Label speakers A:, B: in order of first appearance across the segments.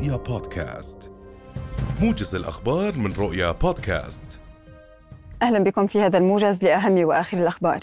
A: رؤيا بودكاست. موجز الأخبار من رؤيا بودكاست.
B: أهلا بكم في هذا الموجز لأهم وآخر الأخبار.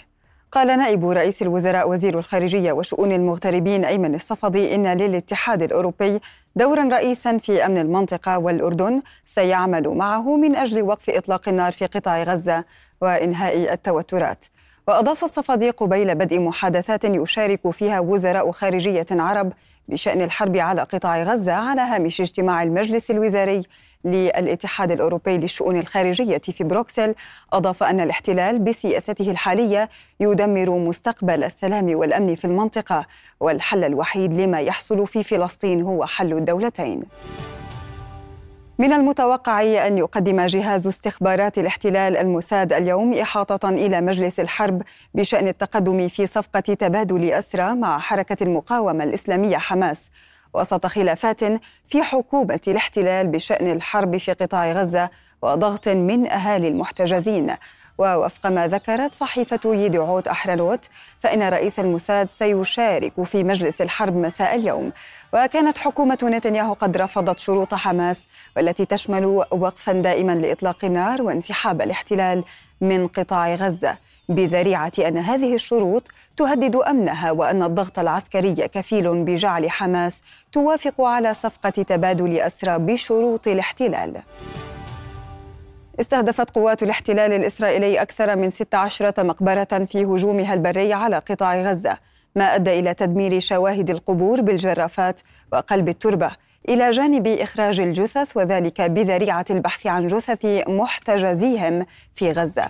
B: قال نائب رئيس الوزراء وزير الخارجية وشؤون المغتربين أيمن الصفدي إن للاتحاد الأوروبي دورا رئيسا في أمن المنطقة والأردن سيعمل معه من أجل وقف إطلاق النار في قطاع غزة وإنهاء التوترات. وأضاف الصفدي قبيل بدء محادثات يشارك فيها وزراء خارجية عرب بشأن الحرب على قطاع غزة على هامش اجتماع المجلس الوزاري للاتحاد الأوروبي للشؤون الخارجية في بروكسل. أضاف أن الاحتلال بسياسته الحالية يدمر مستقبل السلام والأمن في المنطقة والحل الوحيد لما يحصل في فلسطين هو حل الدولتين. من المتوقع أن يقدم جهاز استخبارات الاحتلال الموساد اليوم إحاطة إلى مجلس الحرب بشأن التقدم في صفقة تبادل أسرى مع حركة المقاومة الإسلامية حماس. وسط خلافات في حكومة الاحتلال بشأن الحرب في قطاع غزة وضغط من أهالي المحتجزين. ووفق ما ذكرت صحيفة يدعوت أحرنوت فإن رئيس الموساد سيشارك في مجلس الحرب مساء اليوم. وكانت حكومة نتنياهو قد رفضت شروط حماس والتي تشمل وقفا دائما لإطلاق النار وانسحاب الاحتلال من قطاع غزة. بذريعة أن هذه الشروط تهدد أمنها وأن الضغط العسكري كفيل بجعل حماس توافق على صفقة تبادل أسرى بشروط الاحتلال. استهدفت قوات الاحتلال الإسرائيلي أكثر من 16 مقبرة في هجومها البري على قطاع غزة ما أدى إلى تدمير شواهد القبور بالجرافات وقلب التربة. إلى جانب إخراج الجثث وذلك بذريعة البحث عن جثث محتجزيهم في غزة.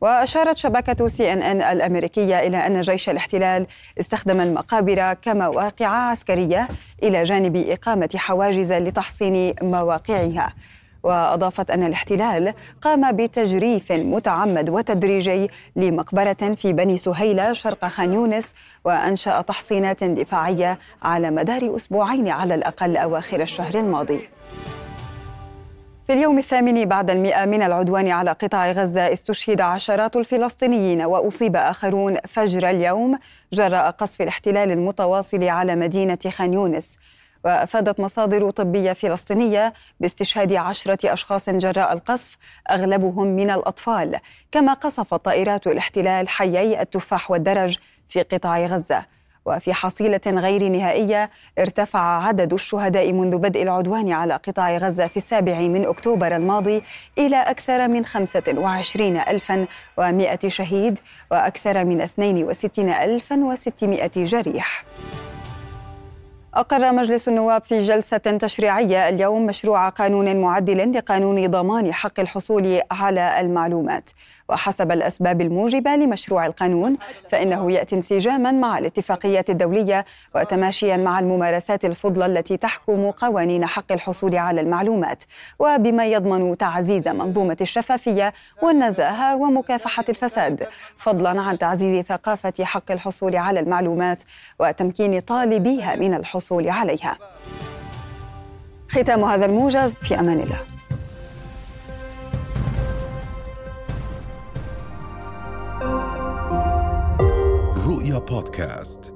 B: وأشارت شبكة سي إن إن الأمريكية إلى أن جيش الاحتلال استخدم المقابر كمواقع عسكرية إلى جانب إقامة حواجز لتحصين مواقعها. وأضافت أن الاحتلال قام بتجريف متعمد وتدريجي لمقبرة في بني سهيله شرق خان يونس وأنشأ تحصينات دفاعية على مدار أسبوعين على الأقل أواخر الشهر الماضي. في اليوم الثامن بعد المئة من العدوان على قطاع غزة استشهد عشرات الفلسطينيين وأصيب آخرون فجر اليوم جراء قصف الاحتلال المتواصل على مدينة خان يونس. وأفادت مصادر طبية فلسطينية باستشهاد عشرة أشخاص جراء القصف أغلبهم من الأطفال كما قصفت طائرات الاحتلال حيي التفاح والدرج في قطاع غزة. وفي حصيلة غير نهائية ارتفع عدد الشهداء منذ بدء العدوان على قطاع غزة في السابع من أكتوبر الماضي إلى أكثر من 25100 شهيد وأكثر من 62600 جريح. أقر مجلس النواب في جلسة تشريعية اليوم مشروع قانون معدل لقانون ضمان حق الحصول على المعلومات. وحسب الأسباب الموجبة لمشروع القانون فإنه يأتي انسجاما مع الاتفاقيات الدولية وتماشيا مع الممارسات الفضلى التي تحكم قوانين حق الحصول على المعلومات. وبما يضمن تعزيز منظومة الشفافية والنزاهة ومكافحة الفساد فضلا عن تعزيز ثقافة حق الحصول على المعلومات وتمكين طالبيها من الحصول عليها. ختام هذا الموجز في أمان الله.
A: رؤيا بودكاست.